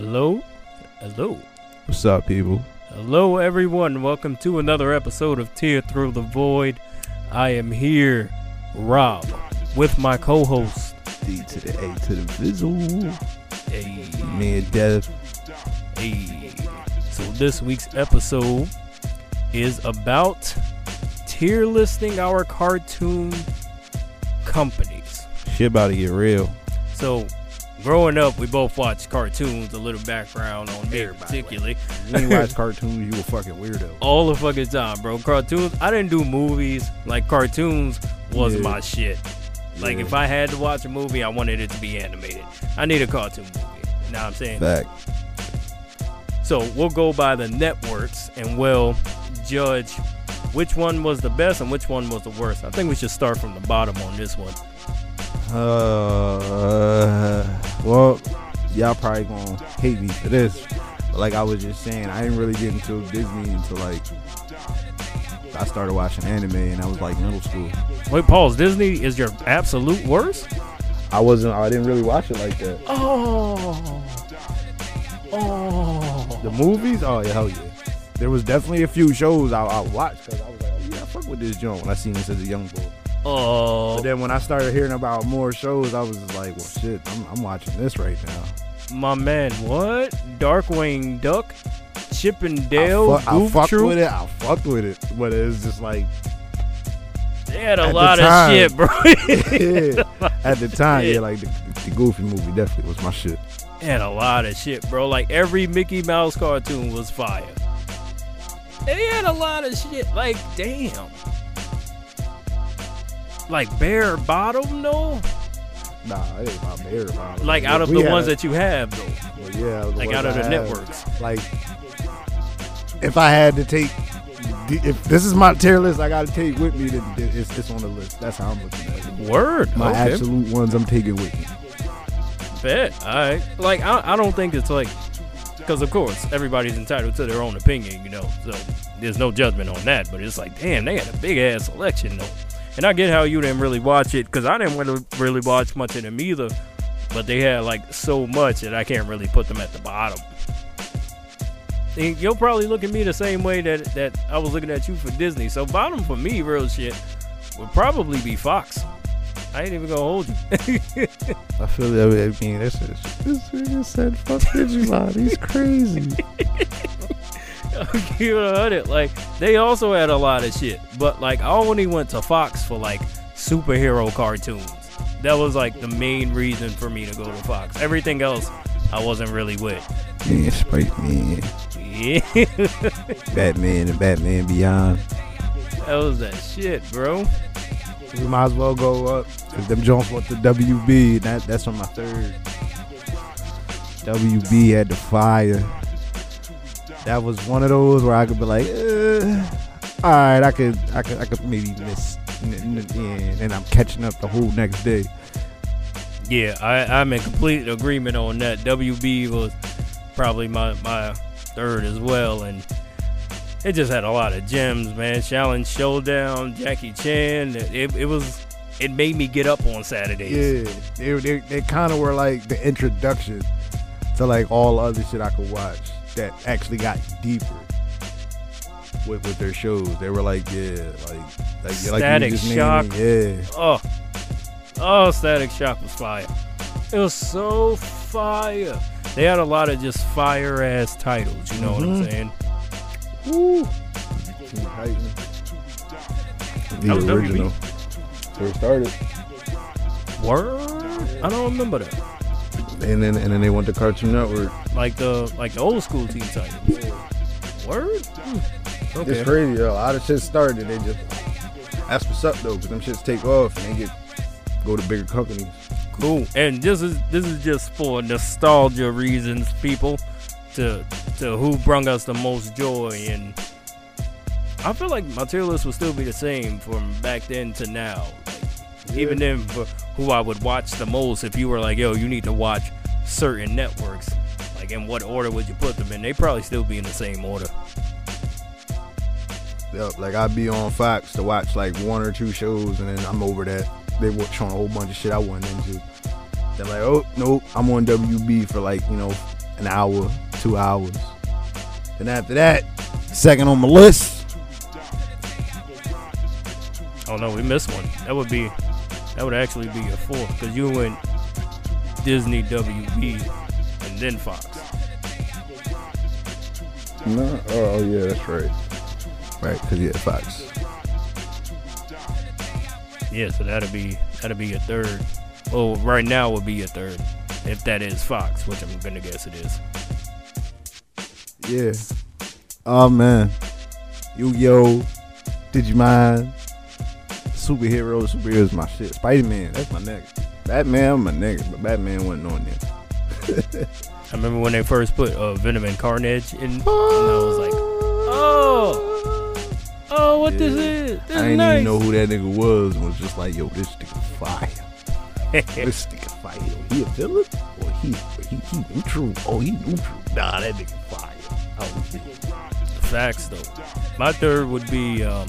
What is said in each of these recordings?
Hello? Hello. What's up, people? Hello, everyone. Welcome to another episode of Tier Through the Void. I am here, Rob, with my co host. D to the A to the Vizzle. Hey, Me and Dev. hey. So, this week's episode is about tier listing our cartoon companies. Shit about to get real. So, growing up, we both watched cartoons, a little background on me, particularly. When you watch cartoons, you a fucking weirdo. all the fucking time, bro. Cartoons. I didn't do movies. Like cartoons was Yeah. my shit. Like Yeah. if I had to watch a movie, I wanted it to be animated. I need a cartoon movie. You know what I'm saying? Fact. So we'll go by the networks and we'll judge which one was the best and which one was the worst. I think we should start from the bottom on this one. Uh, well, y'all probably gonna hate me for this. But like I was just saying, I didn't really get into Disney until like I started watching anime, and I was like middle school. Wait, pause. Disney is your absolute worst? I wasn't. I didn't really watch it like that. Oh. Oh. The movies? Oh yeah, hell yeah. There was definitely a few shows I, I watched because I was like, oh yeah, I fuck with this joint when I seen this as a young boy. Oh. But then when I started hearing about more shows, I was like, well, shit, I'm, I'm watching this right now. My man, what? Darkwing Duck? Chip and Dale? I, fu- I fucked Troop? with it. I fucked with it, but it's just like, They had a lot of shit, bro. yeah. at the time, Yeah. yeah, like the, the Goofy movie definitely was my shit. They had a lot of shit, bro. Like every Mickey Mouse cartoon was fire. They had a lot of shit. Like, damn. Like Bare Bottom, no. Nah, it ain't my bear about it. Like out of We the had ones that you have, though. well, yeah, Like out of I the have. networks. Like, if I had to take, if this is my tier list, I got to take with me. Then it's, it's on the list. That's how I'm looking at it. Word. My okay. absolute ones I'm taking with me. Bet. All right. Like, I, I don't think it's like, because of course, everybody's entitled to their own opinion, you know. So there's no judgment on that. But it's like, damn, they had a big ass selection, though. And I get how you didn't really watch it, because I didn't really, really watch much of them either. But they had like so much that I can't really put them at the bottom. And You'll probably look at me the same way that, that I was looking at you for Disney. So bottom for me, real shit, would probably be Fox. I ain't even gonna hold you. I feel that. I mean, this is this nigga said fuck Digimon. He's crazy. you heard it. Like they also had a lot of shit, but like I only went to Fox for like superhero cartoons. That was like the main reason for me to go to Fox. Everything else, I wasn't really with. Man, Spike Man, Yeah, Batman, and Batman Beyond. that was that shit, bro. We might as well go up because them Jones want the WB. That that's on my third. WB had the fire. That was one of those where I could be like, uh, all right, I could, I could, I could maybe miss, and I'm catching up the whole next day. Yeah, I, I'm in complete agreement on that. WB was probably my my third as well, and it just had a lot of gems, man. Xiaolin Showdown, Jackie Chan. It, it was. It made me get up on Saturdays. Yeah, they they, they kind of were like the introduction to like all other shit I could watch that actually got deeper with with their shows. They were like, yeah, like like, like you Static just Shock. naming, yeah. Oh, oh, Static Shock was fire. It was so fire. They had a lot of just fire ass titles. You know what I'm Mhm. saying? Woo. The original. They started, Word. I don't remember that. And then and then they went to Cartoon Network. Like the like the old school Teen Titans. Word. Hmm. Okay. It's crazy, yo. A lot of shit started. They just that's what's up though, because them shits take off and they get go to bigger companies. Cool. And this is this is just for nostalgia reasons, people. To to who brung us the most joy and I feel like my tier list would still be the same from back then to now. Like, Even then, who I would watch the most, if you were like, yo, you need to watch certain networks, like in what order would you put them in? They probably still be in the same order. Yep, like I'd be on Fox to watch like one or two shows, and then I'm over that. They were showing a whole bunch of shit I wasn't into. They're like, oh nope, I'm on WB for like you know an hour, two hours. Then after that, second on my list. Oh no, we missed one. That would be, that would actually be a fourth because you went Disney, WB, and then Fox. No, oh, oh yeah, that's right. Right, because yeah, Fox. Yeah, so that'd be that'd be your third. Well, right now would be your third, if that is Fox, which I'm gonna guess it is. Yeah. Oh man. Yu-Gi-Oh! Digimon. Superhero. Superheroes my shit. Spider-Man, that's my nigga. Batman, my nigga, but Batman wasn't on there. I remember when they first put uh, Venom and Carnage in, and I was like, oh, oh, what this is? This I didn't nice. even know who that nigga was and was just like, yo, this nigga fire. this nigga fire. Yo, he a villain? Or he, he, he neutral? Oh, he neutral. Nah, that nigga fire. Oh, Facts though. My third would be, um,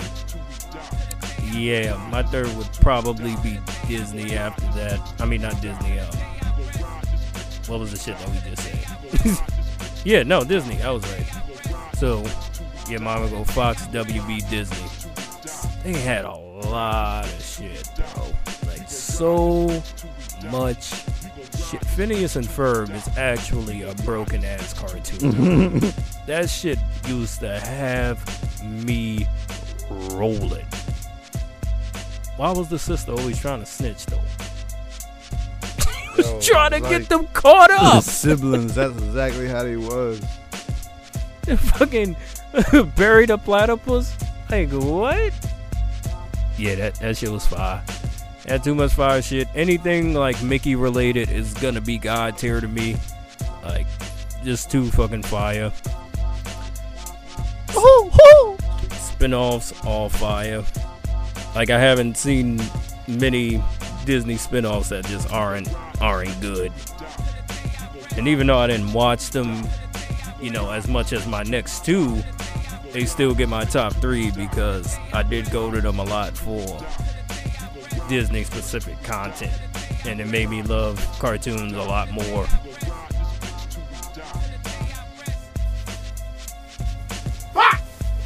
yeah, my third would probably be Disney after that. I mean, not Disney. Um, what was the shit that we just said? yeah, no, Disney. I was right. So, yeah, would go Fox, WB, Disney. They had a lot of shit, bro. Like so much shit. Phineas and Ferb is actually a broken ass cartoon. that shit used to have me rolling. Why was the sister always trying to snitch though? Yo, trying to like- get them caught up. siblings, that's exactly how they was. They fucking buried a platypus. Like what? Yeah, that that shit was fire. Had too much fire shit. Anything like Mickey related is gonna be god tier to me. Like just too fucking fire. Spin-offs all fire. Like I haven't seen many Disney spin-offs that just aren't aren't good. And even though I didn't watch them, you know, as much as my next two, they still get my top three because I did go to them a lot for Disney specific content. And it made me love cartoons a lot more.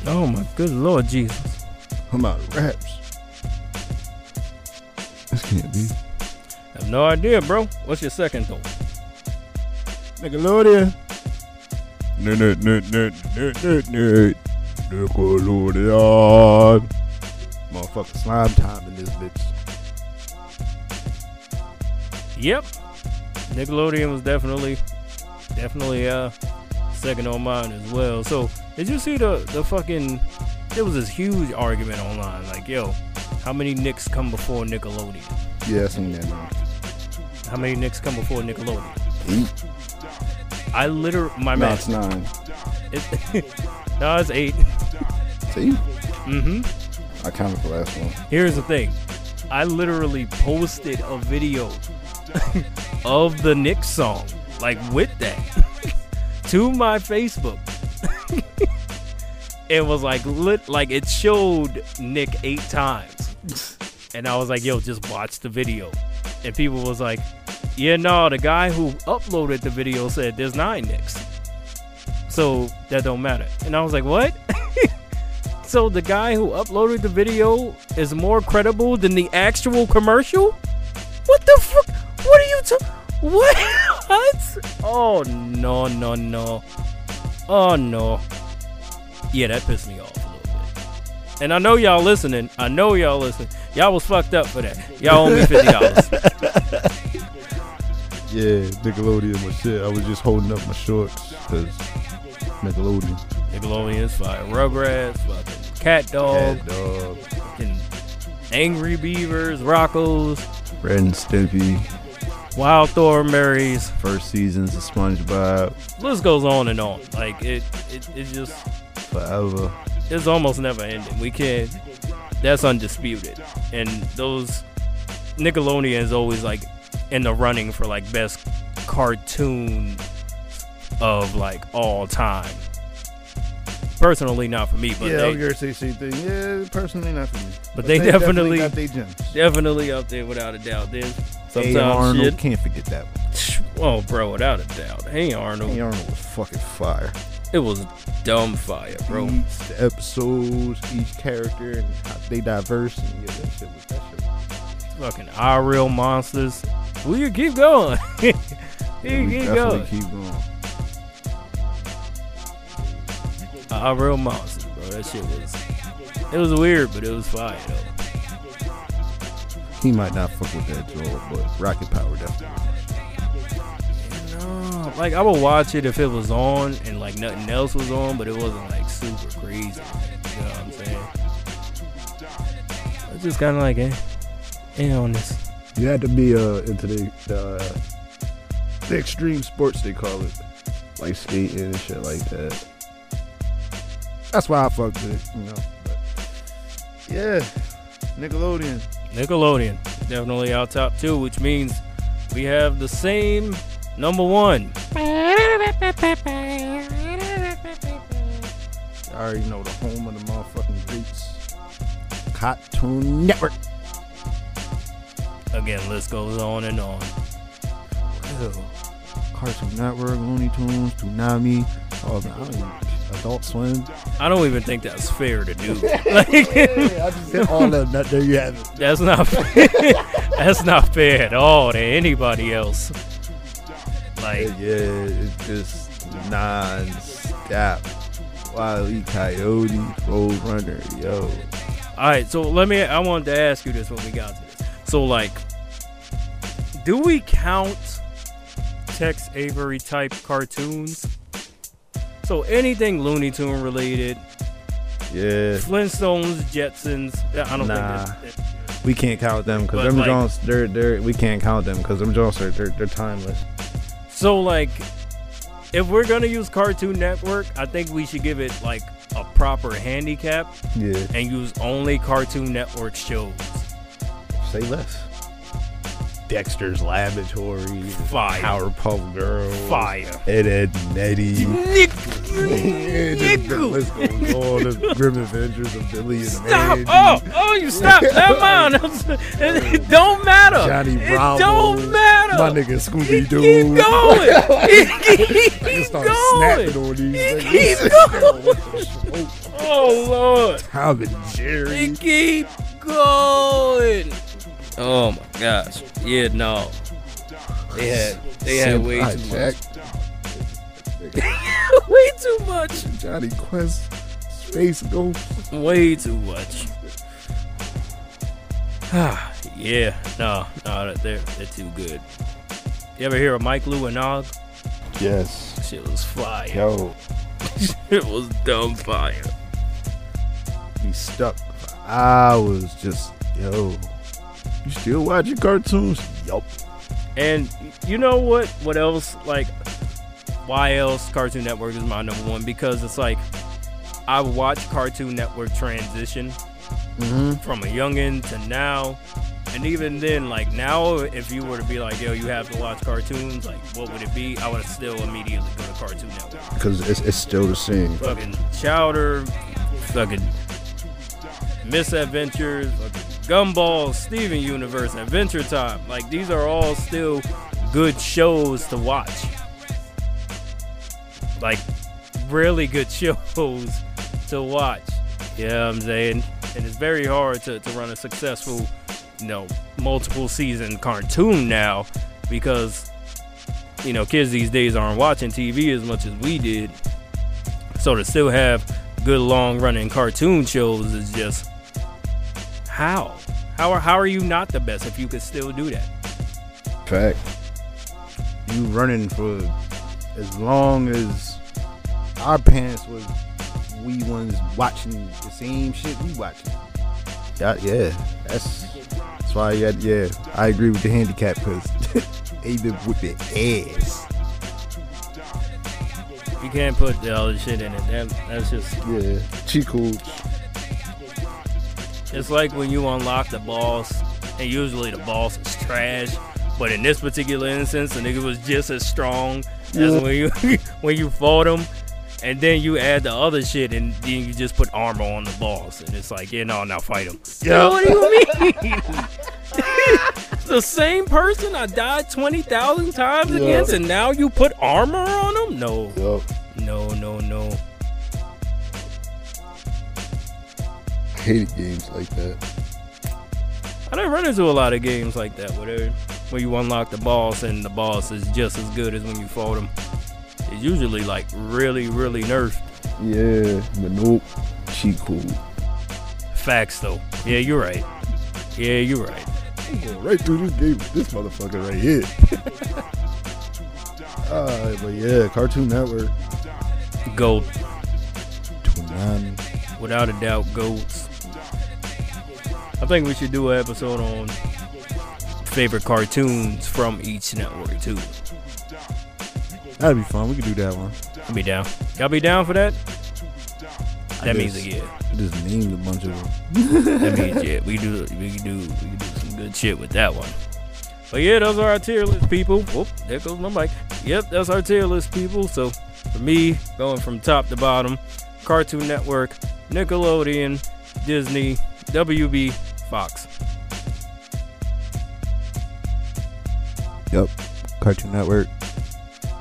Oh my good lord Jesus. I'm out of raps. This can't be. I have no idea, bro. What's your second though? Nickelodeon. Nerd, nerd, nerd, nerd, nerd, nerd, nerd. Nickelodeon. Motherfucker slime time in this bitch. Yep. Nickelodeon was definitely definitely uh second on mine as well. So did you see the the fucking there was this huge argument online, like, yo, how many Nicks come before Nickelodeon? Yeah, I seen that now. How many Nicks come before Nickelodeon? Eight. I literally my No, math. it's nine. It, no, it's eight. See? Mm-hmm. I counted the last one. Here's the thing. I literally posted a video of the Nick song, like with that, to my Facebook. it was like lit, like it showed Nick eight times, and I was like, "Yo, just watch the video." And people was like, "Yeah, no, the guy who uploaded the video said there's nine Nicks, so that don't matter." And I was like, "What?" So the guy who uploaded the video is more credible than the actual commercial? What the fuck? What are you talking? What? what? Oh no no no. Oh no. Yeah, that pissed me off. And I know y'all listening. I know y'all listening. Y'all was fucked up for that. Y'all owe me fifty dollars. Yeah, Nickelodeon was shit. I was just holding up my shorts because Nickelodeon. Nickelodeon's fire. Rugrats, fucking Cat Dog, Cat Dog, fucking Angry Beavers, Rocko's, Ren and Stimpy, Wild Thornberrys. first seasons of SpongeBob, list goes on and on. Like it, it, it just forever. It's almost never ending. We can't. That's undisputed. And those Nickelodeon is always like in the running for like best cartoon of like all time. Personally, not for me, but yeah, I was they gonna say same thing. Yeah, personally not for me. But they definitely- got their gems. definitely up there without a doubt. There's Hey Arnold, shit. can't forget that one. Oh, bro, without a doubt. Hey Arnold. Hey Arnold was fucking fire. It was dumb fire, bro. Each the episodes, each character, and how they diverse. And yeah, that shit was that shit. Fucking our real monsters. We can keep going. we yeah, we keep going. keep going. Our real monsters, bro. That shit was. It was weird, but it was fire though. He might not fuck with that Joel, but Rocket Power definitely. Like I would watch it if it was on and like nothing else was on, but it wasn't like super crazy. You know what I'm saying? It's just kind of like, eh, eh on this. You had to be uh into the uh, the extreme sports they call it, like skating and shit like that. That's why I fucked it, you know. But yeah, Nickelodeon. Nickelodeon, definitely our top two, which means we have the same number one. I already know the home of the motherfucking greats. Cartoon Network. Again, list goes on and on. Well, Cartoon Network, Looney Tunes, Toonami, oh, man, I don't even, Adult Swim. I don't even think that's fair to do. Like, I just all of that. There you have it. that's not that's not fair at all to anybody else. Like, Yeah, it's just non-stop. Wile E. Coyote, Roadrunner, yo. all right, so let me. I wanted to ask you this when we got this. So, like, do we count Tex Avery type cartoons? So anything Looney Tune related, Yeah, Flintstones, Jetsons. I don't Nah. think that. we can't count them because them like- Jones, they're they're we can't count them because them Jones are they're, they're timeless. So like, if we're gonna use Cartoon Network, I think we should give it like a proper handicap Yeah, and use only Cartoon Network shows. say less. Dexter's Laboratory, Fire. Powerpuff Girls, Fire. Ed, Ed, and Eddy. Nick, the list goes on. The Grim Adventures of Billy and Stop! Mandy. Oh, oh, you stop! Never mind. It don't matter. Johnny It Bravo. don't matter. My nigga Scooby Keep Doo. going. I Keep start going. snapping on these. Keep going. Oh, oh Lord. Tom and Jerry. Keep going. Oh my gosh. Yeah, no. They had they had way too much. way too much. Jonny Quest, Space Ghost. Way too much. yeah, no, no, they're they're too good. You ever hear of Mike Lu and Og? Yes. Shit was fire. Yo, it was dumb fire. be stuck for hours. Just yo. You still watching cartoons? Yup. And you know what? What else? Like, why else Cartoon Network is my number one? Because it's like I watched Cartoon Network transition Mm-hmm. from a youngin to now. And even then, like now, if you were to be like, yo, you have to watch cartoons, like, what would it be? I would still immediately go to Cartoon Network. Because it's, it's still the same. Fucking Chowder, fucking Misadventures, fucking Gumball, Steven Universe, Adventure Time. Like, these are all still good shows to watch. Like, really good shows to watch. You know what I'm saying? And it's very hard to, to run a successful, you know, multiple season cartoon now because, you know, kids these days aren't watching TV as much as we did. So to still have good long running cartoon shows is just how? How are how are you not the best if you could still do that? Fact. You running for as long as our parents was we ones watching the same shit we watching. Yeah, yeah. That's that's why yeah, yeah. I agree with the handicap because they been with the ass. You can't put all the other shit in it. That, that's just Yeah. Chico. It's like when you unlock the boss, and usually the boss is trash. But in this particular instance, the nigga was just as strong Yeah. as when you when you fought him, and then you add the other shit, and then you just put armor on the boss, and it's like, yeah, no, now fight him. Yeah. What do you mean? the same person I died 20,000 times Yeah. against, and now you put armor on him? No, no, no, no. Hated games like that. I didn't run into a lot of games like that where, where you unlock the boss and the boss is just as good as when you fought him. It's usually like really, really nerfed. Yeah, but nope. Cheat code. Facts though. Yeah, you're right. Yeah, you're right. I'm going right through this game with this motherfucker right here. uh, but yeah, Cartoon Network. Gold. 29. Without a doubt, goats. I think we should do an episode on favorite cartoons from each network too. That'd be fun. We could do that one. I'll be down. Y'all be down for that? I That means just- a yeah. I just named a bunch of them. That means yeah. We do we can do we can do some good shit with that one. But yeah, those are our tier list people. Whoop, there goes my mic. Yep, that's our tier list people. So for me, going from top to bottom, Cartoon Network, Nickelodeon, Disney, WB, Fox. Yep. Cartoon Network,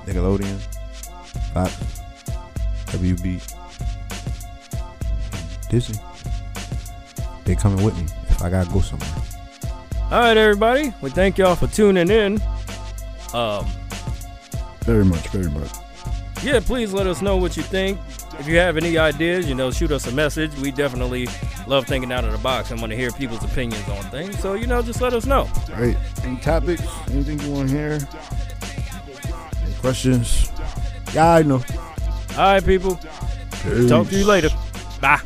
Nickelodeon, Fox, WB, Disney. They coming with me if I gotta go somewhere. All right, everybody. We thank y'all for tuning in. Um, Very much, very much. yeah, please let us know what you think. If you have any ideas, you know, shoot us a message. We definitely love thinking out of the box and want to hear people's opinions on things. So, you know, just let us know. Right. Any topics? Anything you want to hear? Any questions? Yeah, I know. All right, people. Talk to you later. Bye.